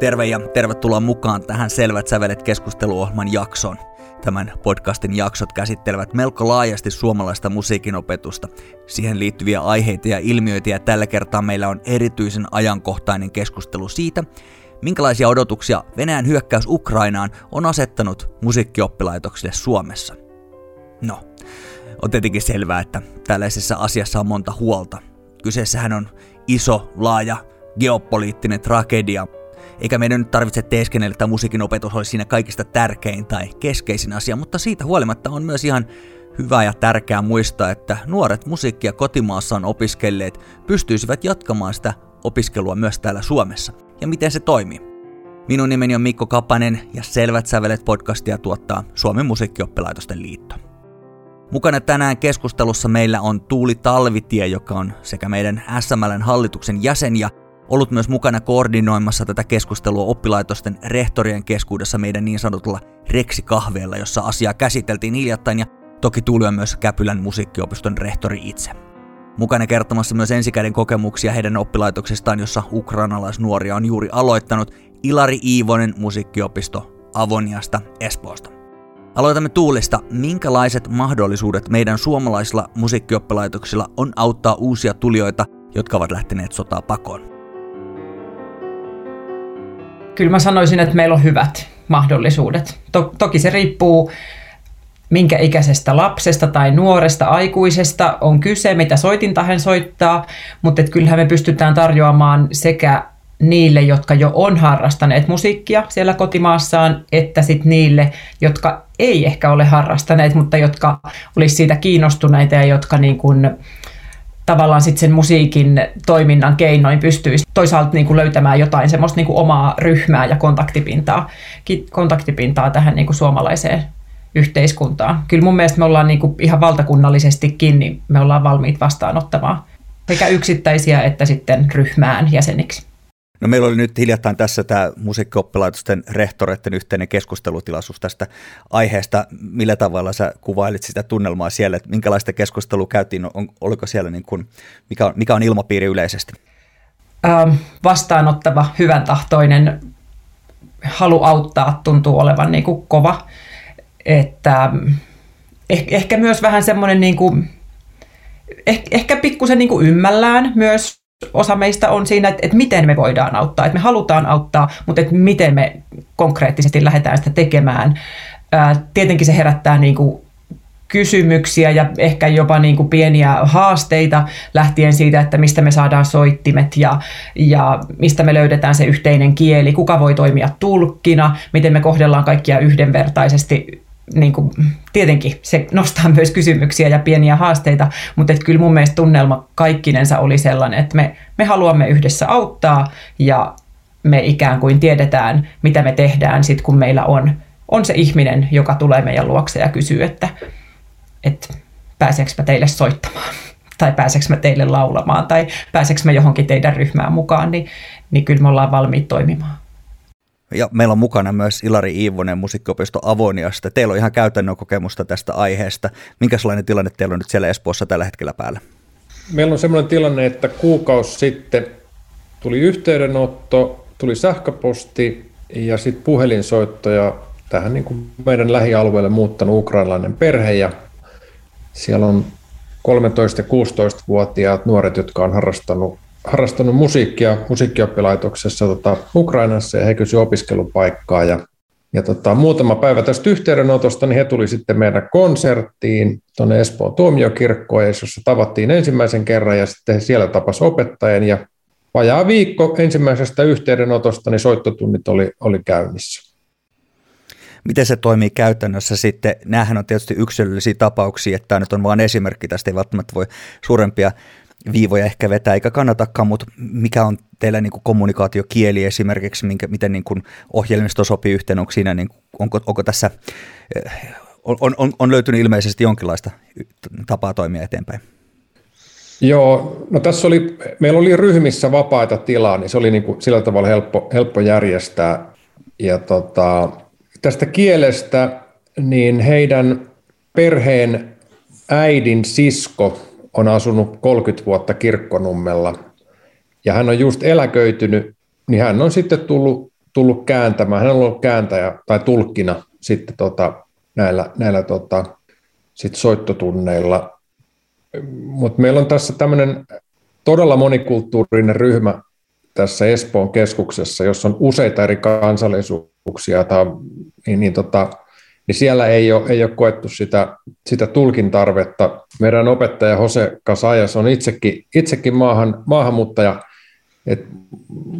Terve ja tervetuloa mukaan tähän Selvät sävelet keskusteluohjelman jaksoon. Tämän podcastin jaksot käsittelevät melko laajasti suomalaista musiikinopetusta, siihen liittyviä aiheita ja ilmiöitä ja tällä kertaa meillä on erityisen ajankohtainen keskustelu siitä, minkälaisia odotuksia Venäjän hyökkäys Ukrainaan on asettanut musiikkioppilaitoksille Suomessa. No, on tietenkin selvää, että tällaisessa asiassa on monta huolta. Kyseessähän on iso, laaja, geopoliittinen tragedia, eikä meidän nyt tarvitse teeskennellä, että musiikin opetus olisi siinä kaikista tärkein tai keskeisin asia, mutta siitä huolimatta on myös ihan hyvä ja tärkeää muistaa, että nuoret musiikkia kotimaassaan opiskelleet pystyisivät jatkamaan sitä opiskelua myös täällä Suomessa. Ja miten se toimii? Minun nimeni on Mikko Kapanen ja Selvät sävelet podcastia tuottaa Suomen musiikkioppilaitosten liitto. Mukana tänään keskustelussa meillä on Tuuli Talvitie, joka on sekä meidän SMLn hallituksen jäsen ja ollut myös mukana koordinoimassa tätä keskustelua oppilaitosten rehtorien keskuudessa meidän niin sanotulla Reksi-kahveella, jossa asiaa käsiteltiin hiljattain ja toki Tuuli on myös Käpylän musiikkiopiston rehtori itse. Mukana kertomassa myös ensikäden kokemuksia heidän oppilaitoksistaan, jossa ukrainalaisnuoria on juuri aloittanut Ilari Iivonen musiikkiopisto Avoniasta Espoosta. Aloitamme Tuulista. Minkälaiset mahdollisuudet meidän suomalaisilla musiikkioppilaitoksilla on auttaa uusia tulijoita, jotka ovat lähteneet sotaa pakoon? Kyllä mä sanoisin, että meillä on hyvät mahdollisuudet. To- toki se riippuu minkä ikäisestä lapsesta tai nuoresta aikuisesta on kyse, mitä soitinta hän soittaa, mutta et kyllähän me pystytään tarjoamaan sekä niille, jotka jo on harrastaneet musiikkia siellä kotimaassaan, että sitten niille, jotka ei ehkä ole harrastaneet, mutta jotka olisi siitä kiinnostuneita ja jotka niin kuin, tavallaan sitten sen musiikin toiminnan keinoin pystyisi toisaalta niin kuin löytämään jotain semmoista niin kuin omaa ryhmää ja kontaktipintaa, kontaktipintaa tähän niin kuin suomalaiseen yhteiskuntaan. Kyllä mun mielestä me ollaan niin kuin ihan valtakunnallisestikin, niin me ollaan valmiit vastaanottamaan sekä yksittäisiä että sitten ryhmään jäseniksi. No meillä oli nyt hiljattain tässä tämä musiikkioppilaitosten rehtoreiden yhteinen keskustelutilaisuus tästä aiheesta. Millä tavalla sä kuvailit sitä tunnelmaa siellä, että minkälaista keskustelua käytiin, on, oliko siellä niin kuin, mikä, on, mikä on ilmapiiri yleisesti? Ähm, vastaanottava, hyvän tahtoinen halu auttaa tuntuu olevan niin kuin kova. Että ehkä, ehkä myös vähän semmoinen niin kuin, ehkä, ehkä pikkusen niin kuin ymmällään myös osa meistä on siinä, että, että miten me voidaan auttaa. Että me halutaan auttaa, mutta että miten me konkreettisesti lähdetään sitä tekemään. Ää, tietenkin se herättää niin kuin kysymyksiä ja ehkä jopa niin kuin pieniä haasteita lähtien siitä, että mistä me saadaan soittimet ja, ja mistä me löydetään se yhteinen kieli, kuka voi toimia tulkkina, miten me kohdellaan kaikkia yhdenvertaisesti niin kuin, tietenkin se nostaa myös kysymyksiä ja pieniä haasteita, mutta et kyllä mun mielestä tunnelma kaikkinensa oli sellainen, että me, me haluamme yhdessä auttaa ja me ikään kuin tiedetään, mitä me tehdään sitten, kun meillä on, on se ihminen, joka tulee meidän luokse ja kysyy, että, että pääseekö mä teille soittamaan tai pääseekö mä teille laulamaan tai pääseekö mä johonkin teidän ryhmään mukaan, niin, niin kyllä me ollaan valmiit toimimaan. Ja meillä on mukana myös Ilari Iivonen musiikkiopisto Avoniasta. Teillä on ihan käytännön kokemusta tästä aiheesta. Minkälainen tilanne teillä on nyt siellä Espoossa tällä hetkellä päällä? Meillä on sellainen tilanne, että kuukausi sitten tuli yhteydenotto, tuli sähköposti ja sitten puhelinsoitto ja tähän niin kuin meidän lähialueelle muuttanut ukrainalainen perhe ja siellä on 13- ja 16-vuotiaat nuoret, jotka on harrastanut harrastanut musiikkia musiikkioppilaitoksessa tota, Ukrainassa ja he kysyivät opiskelupaikkaa. Ja, ja tota, muutama päivä tästä yhteydenotosta, niin he tuli sitten meidän konserttiin tuonne Espoon tuomiokirkkoon, jossa tavattiin ensimmäisen kerran ja sitten he siellä tapasi opettajan ja vajaa viikko ensimmäisestä yhteydenotosta, niin soittotunnit oli, oli käynnissä. Miten se toimii käytännössä sitten? Nämähän on tietysti yksilöllisiä tapauksia, että tämä nyt on vain esimerkki, tästä ei välttämättä voi suurempia viivoja ehkä vetää, eikä kannatakaan, mutta mikä on teillä niin kuin kommunikaatiokieli esimerkiksi, minkä, miten niin kuin ohjelmisto sopii yhteen, onko, siinä, niin, onko, onko tässä, eh, on, on, on löytynyt ilmeisesti jonkinlaista tapaa toimia eteenpäin? Joo, no tässä oli, meillä oli ryhmissä vapaita tilaa, niin se oli niin kuin sillä tavalla helppo, helppo järjestää. Ja tota, tästä kielestä, niin heidän perheen äidin sisko on asunut 30 vuotta kirkkonummella ja hän on just eläköitynyt, niin hän on sitten tullut, tullut kääntämään, hän on ollut kääntäjä tai tulkkina sitten tota, näillä, näillä tota, sit soittotunneilla. Mutta meillä on tässä tämmöinen todella monikulttuurinen ryhmä tässä Espoon keskuksessa, jossa on useita eri kansallisuuksia, tai, niin, niin, tota, niin siellä ei ole, ei ole koettu sitä, sitä tulkin tarvetta. Meidän opettaja Jose Kasajas on itsekin, itsekin maahan, maahanmuuttaja, et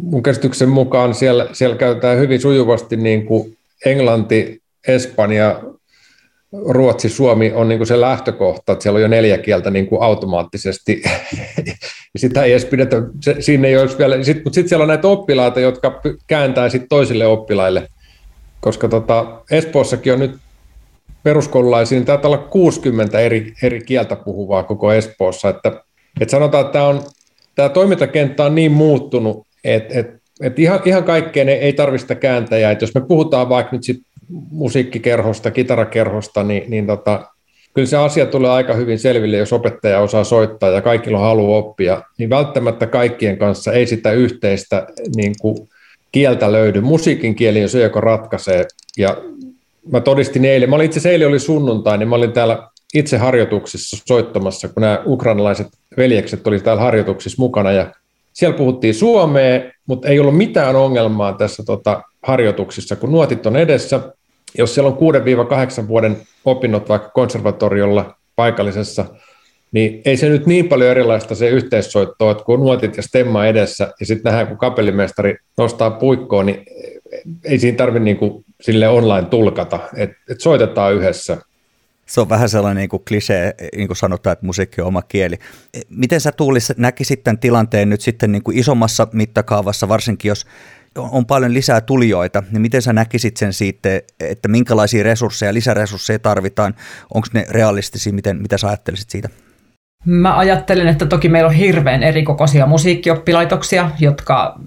mun käsityksen mukaan siellä, siellä käytetään hyvin sujuvasti niin kuin englanti, espanja, Ruotsi, Suomi on niin kuin se lähtökohta, että siellä on jo neljä kieltä niin kuin automaattisesti. sitä ei edes pidetä, se, siinä ei olisi vielä, sit, mutta sitten siellä on näitä oppilaita, jotka kääntää sit toisille oppilaille, koska tota, Espoossakin on nyt peruskoululaisiin, niin taitaa olla 60 eri, eri kieltä puhuvaa koko Espoossa, että, että sanotaan, että tämä, toimintakenttä on niin muuttunut, että, että, että ihan, ihan kaikkeen ei, tarvista kääntäjää, että jos me puhutaan vaikka nyt sit musiikkikerhosta, kitarakerhosta, niin, niin tota, kyllä se asia tulee aika hyvin selville, jos opettaja osaa soittaa ja kaikilla on halu oppia, niin välttämättä kaikkien kanssa ei sitä yhteistä niin kuin, kieltä löydy. Musiikin kieli on se, joka ratkaisee. Ja mä todistin eilen, mä olin itse eilen oli sunnuntai, niin mä olin täällä itse harjoituksissa soittamassa, kun nämä ukrainalaiset veljekset oli täällä harjoituksissa mukana ja siellä puhuttiin suomea, mutta ei ollut mitään ongelmaa tässä tota, harjoituksissa, kun nuotit on edessä jos siellä on 6-8 vuoden opinnot vaikka konservatoriolla paikallisessa, niin ei se nyt niin paljon erilaista se yhteissoitto, että kun nuotit ja stemma edessä ja sitten nähdään, kun kapellimestari nostaa puikkoon, niin ei siinä tarvitse niin sille online tulkata, että et soitetaan yhdessä. Se on vähän sellainen niin kuin klisee, niin kuin sanotaan, että musiikki on oma kieli. Miten sä Tuuli näkisit tämän tilanteen nyt sitten niin kuin isommassa mittakaavassa, varsinkin jos on paljon lisää tulijoita, niin miten sä näkisit sen siitä, että minkälaisia resursseja, lisäresursseja tarvitaan, onko ne realistisia, miten, mitä sä ajattelisit siitä? Mä ajattelen, että toki meillä on hirveän erikokoisia musiikkioppilaitoksia, jotka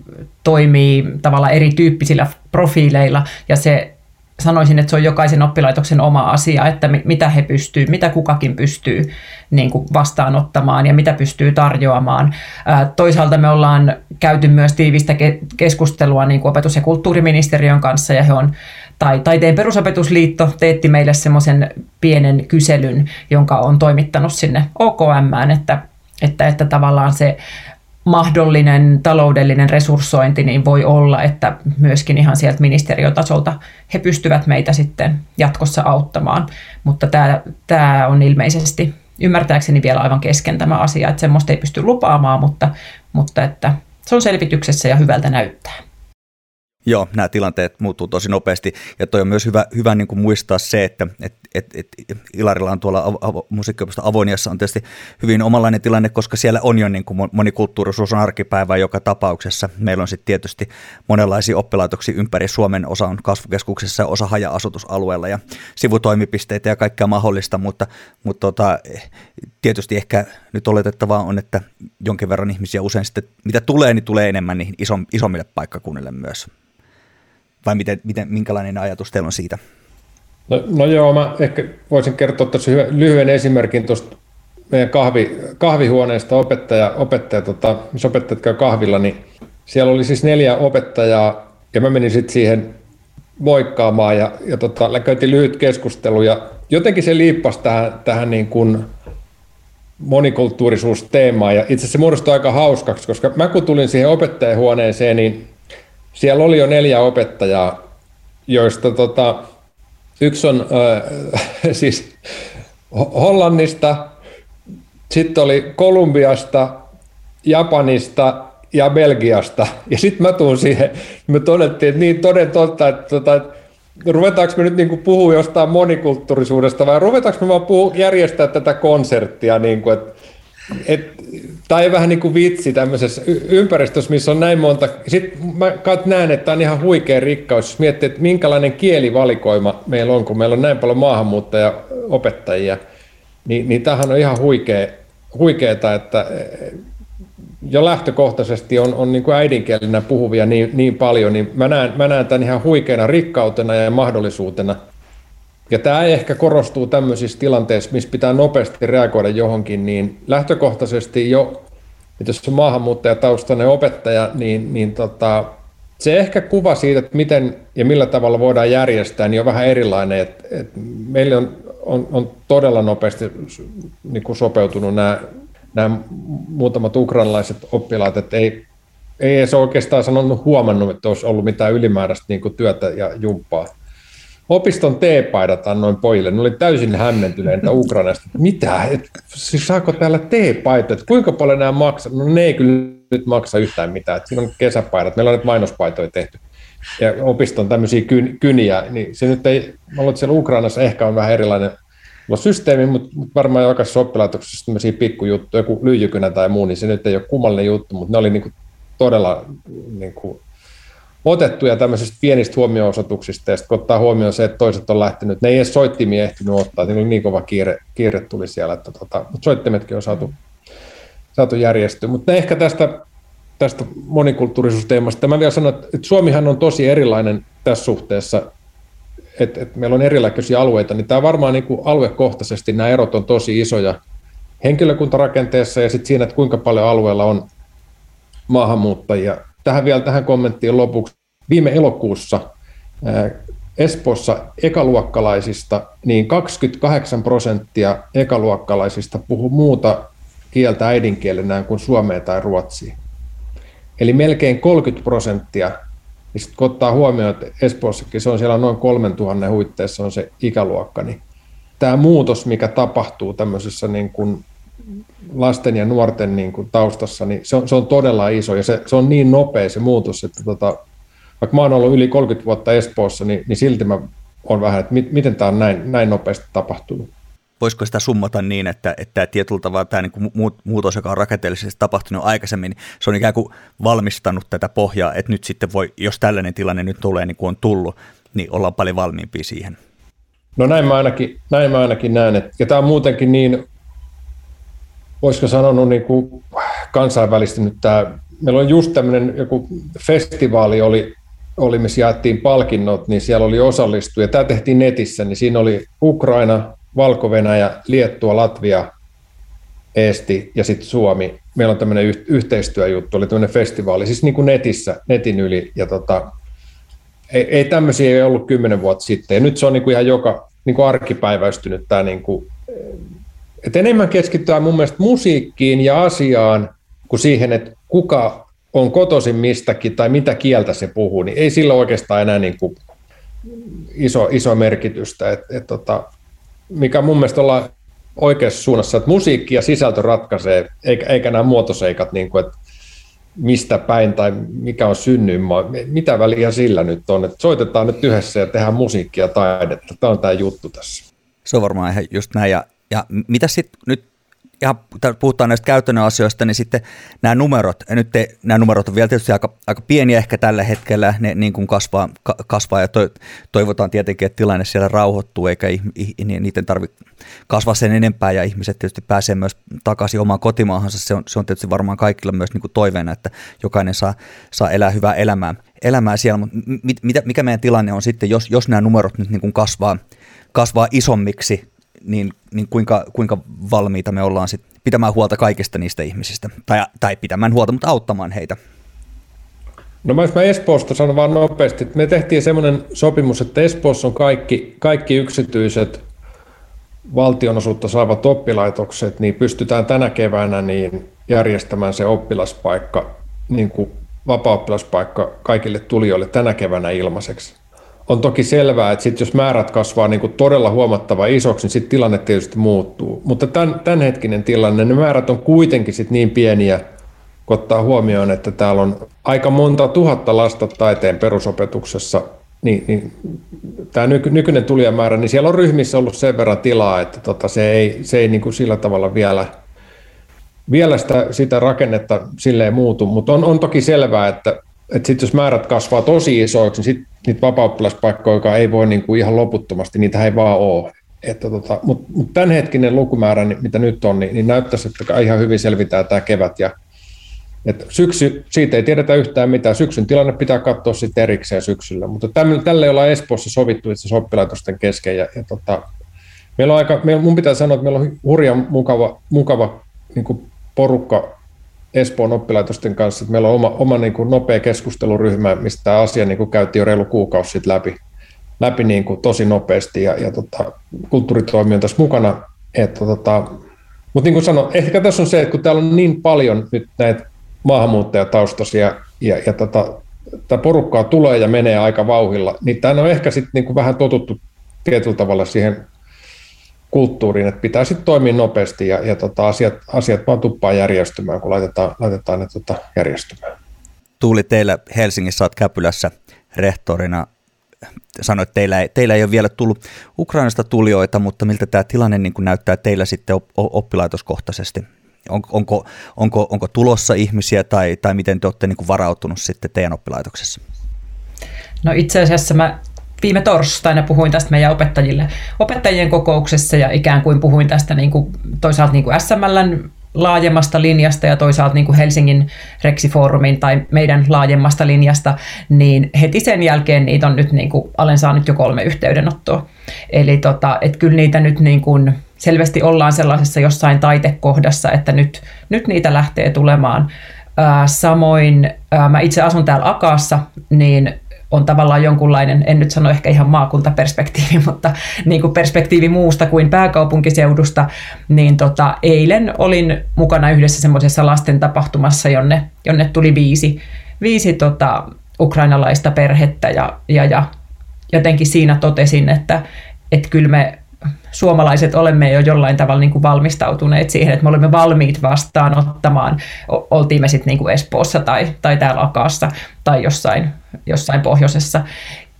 toimii tavallaan erityyppisillä profiileilla, ja se sanoisin, että se on jokaisen oppilaitoksen oma asia, että mitä he pystyy, mitä kukakin pystyy niin kuin vastaanottamaan ja mitä pystyy tarjoamaan. Toisaalta me ollaan käyty myös tiivistä keskustelua niin kuin opetus- ja kulttuuriministeriön kanssa ja he on tai Taiteen perusopetusliitto teetti meille semmoisen pienen kyselyn, jonka on toimittanut sinne OKM, että, että, että tavallaan se mahdollinen taloudellinen resurssointi, niin voi olla, että myöskin ihan sieltä ministeriötasolta he pystyvät meitä sitten jatkossa auttamaan. Mutta tämä, tämä on ilmeisesti ymmärtääkseni vielä aivan kesken tämä asia, että semmoista ei pysty lupaamaan, mutta, mutta että se on selvityksessä ja hyvältä näyttää. Joo, nämä tilanteet muuttuu tosi nopeasti ja toi on myös hyvä, hyvä niin kuin muistaa se, että et, et, et Ilarilla on tuolla avo, musiikkiopisto Avoniassa on tietysti hyvin omanlainen tilanne, koska siellä on jo niin kuin monikulttuurisuus on arkipäivää joka tapauksessa. Meillä on sitten tietysti monenlaisia oppilaitoksia ympäri Suomen, osa on kasvukeskuksessa osa haja-asutusalueella ja sivutoimipisteitä ja kaikkea mahdollista, mutta, mutta tota, tietysti ehkä nyt oletettavaa on, että jonkin verran ihmisiä usein sitten, mitä tulee, niin tulee enemmän niihin isommille paikkakunnille myös. Vai miten, miten, minkälainen ajatus teillä on siitä? No, no joo, mä ehkä voisin kertoa tässä lyhyen esimerkin tuosta meidän kahvi, kahvihuoneesta opettaja, opettaja tota, missä opettajat käy kahvilla, niin siellä oli siis neljä opettajaa ja mä menin sitten siihen moikkaamaan ja, ja tota, käytiin lyhyt keskustelu ja jotenkin se liippasi tähän, tähän niin kuin monikulttuurisuusteemaan ja itse asiassa se muodostui aika hauskaksi, koska mä kun tulin siihen opettajahuoneeseen, niin siellä oli jo neljä opettajaa, joista tota, yksi on äh, siis Hollannista, sitten oli Kolumbiasta, Japanista ja Belgiasta. Ja sitten mä tuun siihen, me todettiin, että niin toden totta, että, tota, että ruvetaanko me nyt niin puhua jostain monikulttuurisuudesta vai ruvetaanko me vaan puhua, järjestää tätä konserttia, niin kuin, että et, tai vähän niin kuin vitsi tämmöisessä ympäristössä, missä on näin monta. Sitten mä näen, että tämä on ihan huikea rikkaus, jos miettii, että minkälainen kielivalikoima meillä on, kun meillä on näin paljon maahanmuuttaja-opettajia, niin, niin tämähän on ihan huikea, huikeeta, että jo lähtökohtaisesti on, on niin kuin äidinkielenä puhuvia niin, niin paljon, niin mä näen, mä näen tämän ihan huikeana rikkautena ja mahdollisuutena – ja tämä ehkä korostuu tämmöisissä tilanteissa, missä pitää nopeasti reagoida johonkin, niin lähtökohtaisesti jo, että jos on maahanmuuttajataustainen opettaja, niin, niin tota, se ehkä kuva siitä, että miten ja millä tavalla voidaan järjestää, niin on vähän erilainen. Et, et meillä on, on, on todella nopeasti niin kuin sopeutunut nämä, nämä muutamat ukrainalaiset oppilaat, että ei, ei edes oikeastaan sanonut huomannut, että olisi ollut mitään ylimääräistä niin kuin työtä ja jumppaa. Opiston teepaidat annoin pojille. Ne oli täysin hämmentyneitä Ukrainasta. Mitä? Et, siis saako täällä teepaitoja? Kuinka paljon nämä maksaa? No ne ei kyllä nyt maksa yhtään mitään. Et siinä on kesäpaidat. Meillä on nyt mainospaitoja tehty. Ja opiston tämmöisiä kyn, kyniä. Niin se nyt ei, mä luulen, että siellä Ukrainassa ehkä on vähän erilainen systeemi, mutta varmaan jokaisessa oppilaitoksessa tämmöisiä pikkujuttuja, joku lyijykynä tai muu, niin se nyt ei ole kummallinen juttu, mutta ne oli niin kuin todella niin kuin otettuja tämmöisistä pienistä huomio-osoituksista, ja sitten ottaa huomioon se, että toiset on lähtenyt, ne ei edes soittimia ehtinyt ottaa, niin niin kova kiire, kiire tuli siellä, että tota, mutta soittimetkin on saatu, saatu järjestyä. Mutta ehkä tästä, tästä monikulttuurisuusteemasta, mä vielä sanon, että Suomihan on tosi erilainen tässä suhteessa, että, että meillä on erilaisia alueita, niin tämä varmaan niin kuin aluekohtaisesti nämä erot on tosi isoja henkilökuntarakenteessa ja sitten siinä, että kuinka paljon alueella on maahanmuuttajia tähän vielä tähän kommenttiin lopuksi. Viime elokuussa Espoossa ekaluokkalaisista, niin 28 prosenttia ekaluokkalaisista puhuu muuta kieltä äidinkielenään kuin suomea tai ruotsia. Eli melkein 30 prosenttia, niin sitten kun ottaa huomioon, että Espoossakin se on siellä noin 3000 huitteessa on se ikäluokka, niin tämä muutos, mikä tapahtuu tämmöisessä niin kuin lasten ja nuorten niin kuin taustassa, niin se on, se on todella iso ja se, se on niin nopea se muutos, että tota, vaikka mä oon ollut yli 30 vuotta Espoossa, niin, niin silti mä on vähän, että mit, miten tämä on näin, näin nopeasti tapahtunut. Voisiko sitä summata niin, että, että tietyllä tavalla tämä niin muutos, joka on rakenteellisesti tapahtunut aikaisemmin, niin se on ikään kuin valmistanut tätä pohjaa, että nyt sitten voi, jos tällainen tilanne nyt tulee niin kuin on tullut, niin ollaan paljon valmiimpia siihen. No näin mä ainakin, näin mä ainakin näen, että, ja tämä on muutenkin niin voisiko sanonut niin kuin kansainvälistynyt tämä, meillä on just tämmöinen joku festivaali oli, oli, missä jaettiin palkinnot, niin siellä oli osallistuja. Tämä tehtiin netissä, niin siinä oli Ukraina, Valko-Venäjä, Liettua, Latvia, Eesti ja sitten Suomi. Meillä on tämmöinen yh- yhteistyöjuttu, oli tämmöinen festivaali, siis niin kuin netissä, netin yli. Ja tota, ei, ei tämmöisiä ei ollut kymmenen vuotta sitten. Ja nyt se on niin kuin ihan joka niin kuin arkipäiväistynyt tämä niin kuin et enemmän keskitytään mun mielestä musiikkiin ja asiaan kuin siihen, että kuka on kotoisin mistäkin tai mitä kieltä se puhuu, niin ei sillä oikeastaan enää niin kuin iso, iso merkitystä. Et, et tota, mikä mun mielestä ollaan oikeassa suunnassa, että musiikki ja sisältö ratkaisee, eikä, eikä nämä muotoseikat, niin kuin, että mistä päin tai mikä on synnyinmaa, mitä väliä sillä nyt on, että soitetaan nyt yhdessä ja tehdään musiikkia ja taidetta. Tämä on tämä juttu tässä. Se on varmaan ihan just näin, ja ja mitä sitten nyt, ja puhutaan näistä käytännön asioista, niin sitten nämä numerot, ja nyt te, nämä numerot on vielä tietysti aika, aika pieniä ehkä tällä hetkellä, ne niin kuin kasvaa, ka, kasvaa ja to, toivotaan tietenkin, että tilanne siellä rauhoittuu, eikä niiden tarvitse kasvaa sen enempää, ja ihmiset tietysti pääsee myös takaisin omaan kotimaahansa, se on, se on tietysti varmaan kaikilla myös niin kuin toiveena, että jokainen saa, saa elää hyvää elämää, elämää siellä, mutta mit, mikä meidän tilanne on sitten, jos, jos nämä numerot nyt niin kuin kasvaa, kasvaa isommiksi, niin, niin kuinka, kuinka valmiita me ollaan sit pitämään huolta kaikista niistä ihmisistä, tai, tai pitämään huolta, mutta auttamaan heitä? No mä, mä Espoosta sanon vaan nopeasti, että me tehtiin semmoinen sopimus, että Espoossa on kaikki, kaikki yksityiset valtionosuutta saavat oppilaitokset, niin pystytään tänä keväänä niin järjestämään se oppilaspaikka, niin kuin vapaa kaikille tulijoille tänä keväänä ilmaiseksi on toki selvää, että sit jos määrät kasvaa niin kuin todella huomattava isoksi, niin sitten tilanne tietysti muuttuu. Mutta tämän, tämänhetkinen tilanne, ne määrät on kuitenkin sit niin pieniä, kun ottaa huomioon, että täällä on aika monta tuhatta lasta taiteen perusopetuksessa, niin, niin tämä nyky, nykyinen tulijamäärä, niin siellä on ryhmissä ollut sen verran tilaa, että tota, se ei, se ei niin kuin sillä tavalla vielä, vielä sitä, sitä rakennetta silleen muutu, mutta on, on toki selvää, että että sitten jos määrät kasvaa tosi isoiksi, niin sitten niitä vapauttilaspaikkoja, joka ei voi niinku ihan loputtomasti, niitä ei vaan ole. Että tota, Mutta mut tämänhetkinen lukumäärä, mitä nyt on, niin, niin näyttäisi, että ihan hyvin selvitään tämä kevät. Ja, et syksy, siitä ei tiedetä yhtään mitään. Syksyn tilanne pitää katsoa sitten erikseen syksyllä. Mutta tälle ollaan Espoossa sovittu itse oppilaitosten kesken. Ja, ja tota, meillä on aika, meillä, mun pitää sanoa, että meillä on hurjan mukava, mukava niin porukka Espoon oppilaitosten kanssa, että meillä on oma, oma niin kuin nopea keskusteluryhmä, mistä tämä asia niin kuin käytiin jo reilu kuukausi sitten läpi, läpi niin kuin tosi nopeasti ja, ja tota, kulttuuritoimi on tässä mukana. Että, tota, mutta niin kuin sanoin, ehkä tässä on se, että kun täällä on niin paljon nyt näitä maahanmuuttajataustaisia ja, ja tota, tämä porukkaa tulee ja menee aika vauhilla, niin tämä on ehkä sitten niin vähän totuttu tietyllä tavalla siihen kulttuuriin, että pitää sitten toimia nopeasti ja, ja tota, asiat, asiat vaan tuppaa järjestymään, kun laitetaan, laitetaan ne tota, järjestymään. Tuuli, teillä Helsingissä olet Käpylässä rehtorina. Sanoit, että teillä ei, teillä ei ole vielä tullut Ukrainasta tulijoita, mutta miltä tämä tilanne niin kuin näyttää teillä sitten oppilaitoskohtaisesti? On, onko, onko, onko tulossa ihmisiä tai, tai miten te olette niin kuin varautunut sitten teidän oppilaitoksessa? No itse asiassa mä viime torstaina puhuin tästä meidän opettajille opettajien kokouksessa ja ikään kuin puhuin tästä niin kuin, toisaalta niin kuin SMLn laajemmasta linjasta ja toisaalta niin kuin Helsingin Rexifoorumin tai meidän laajemmasta linjasta, niin heti sen jälkeen niitä on nyt, niin kuin, olen saanut jo kolme yhteydenottoa. Eli tota, että kyllä niitä nyt niin kuin, selvästi ollaan sellaisessa jossain taitekohdassa, että nyt, nyt niitä lähtee tulemaan. Samoin mä itse asun täällä Akaassa, niin on tavallaan jonkunlainen, en nyt sano ehkä ihan maakuntaperspektiivi, mutta niin kuin perspektiivi muusta kuin pääkaupunkiseudusta, niin tota, eilen olin mukana yhdessä semmoisessa lasten tapahtumassa, jonne, jonne tuli viisi, viisi tota, ukrainalaista perhettä ja, ja, ja jotenkin siinä totesin, että, että kyllä me suomalaiset olemme jo jollain tavalla niin kuin valmistautuneet siihen, että me olemme valmiit vastaanottamaan, oltiin me sitten niin kuin Espoossa tai, tai täällä Akaassa tai jossain, jossain pohjoisessa.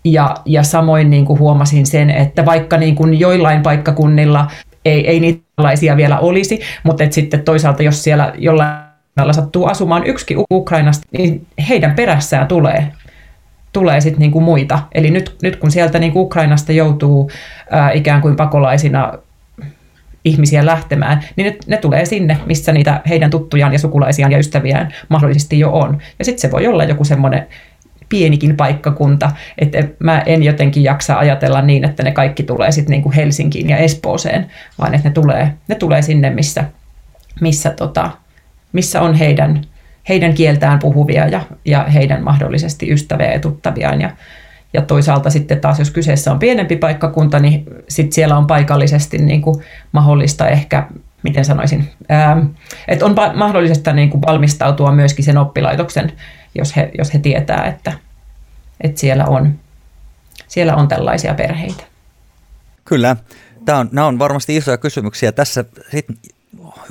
Ja, ja samoin niin kuin huomasin sen, että vaikka niin kuin joillain paikkakunnilla ei, ei niitä vielä olisi, mutta että sitten toisaalta jos siellä jollain sattuu asumaan yksikin Ukrainasta, niin heidän perässään tulee tulee sitten niinku muita. Eli nyt, nyt kun sieltä niinku Ukrainasta joutuu ää, ikään kuin pakolaisina ihmisiä lähtemään, niin ne, ne tulee sinne, missä niitä heidän tuttujaan ja sukulaisiaan ja ystäviään mahdollisesti jo on. Ja sitten se voi olla joku semmoinen pienikin paikkakunta, että mä en jotenkin jaksa ajatella niin, että ne kaikki tulee sitten niinku Helsinkiin ja Espooseen, vaan että ne tulee, ne tulee sinne, missä, missä, tota, missä on heidän heidän kieltään puhuvia ja, ja heidän mahdollisesti ystäviä ja tuttaviaan. Ja, ja toisaalta sitten taas, jos kyseessä on pienempi paikkakunta, niin sitten siellä on paikallisesti niin kuin mahdollista ehkä, miten sanoisin, ää, että on mahdollista niin kuin valmistautua myöskin sen oppilaitoksen, jos he, jos he tietää, että, että siellä, on, siellä on tällaisia perheitä. Kyllä. Tämä on, nämä on varmasti isoja kysymyksiä. Tässä sit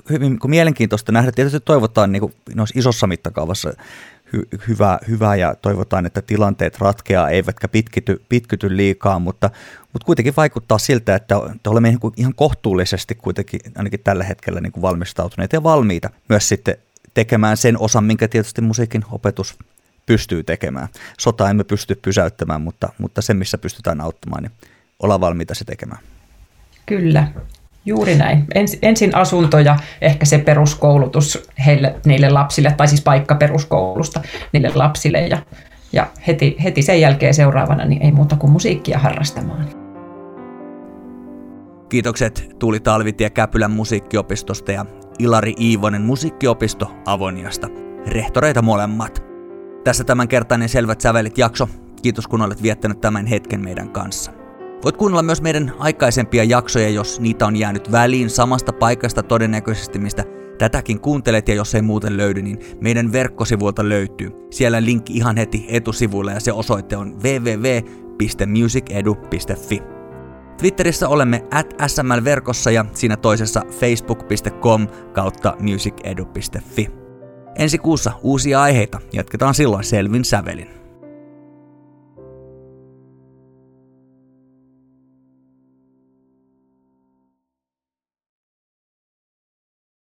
hyvin mielenkiintoista nähdä. Tietysti toivotaan niin kuin, isossa mittakaavassa hy, hyvää, hyvää ja toivotaan, että tilanteet ratkeaa eivätkä pitkity, pitkity liikaa, mutta, mutta kuitenkin vaikuttaa siltä, että, että olemme ihan kohtuullisesti kuitenkin ainakin tällä hetkellä niin kuin valmistautuneita ja valmiita myös sitten tekemään sen osan, minkä tietysti musiikin opetus pystyy tekemään. Sota emme pysty pysäyttämään, mutta, mutta se, missä pystytään auttamaan, niin ollaan valmiita se tekemään. Kyllä. Juuri näin. Ens, ensin asunto ja ehkä se peruskoulutus heille, niille lapsille, tai siis paikka peruskoulusta niille lapsille. Ja, ja heti, heti sen jälkeen seuraavana niin ei muuta kuin musiikkia harrastamaan. Kiitokset Tuuli Talvitie Käpylän musiikkiopistosta ja Ilari Iivonen musiikkiopisto Avoniasta. Rehtoreita molemmat. Tässä tämänkertainen Selvät sävelit jakso. Kiitos kun olet viettänyt tämän hetken meidän kanssa. Voit kuunnella myös meidän aikaisempia jaksoja, jos niitä on jäänyt väliin samasta paikasta todennäköisesti, mistä tätäkin kuuntelet ja jos ei muuten löydy, niin meidän verkkosivuilta löytyy. Siellä linkki ihan heti etusivuilla ja se osoite on www.musicedu.fi. Twitterissä olemme at sml-verkossa ja siinä toisessa facebook.com kautta musicedu.fi. Ensi kuussa uusia aiheita, jatketaan silloin selvin sävelin.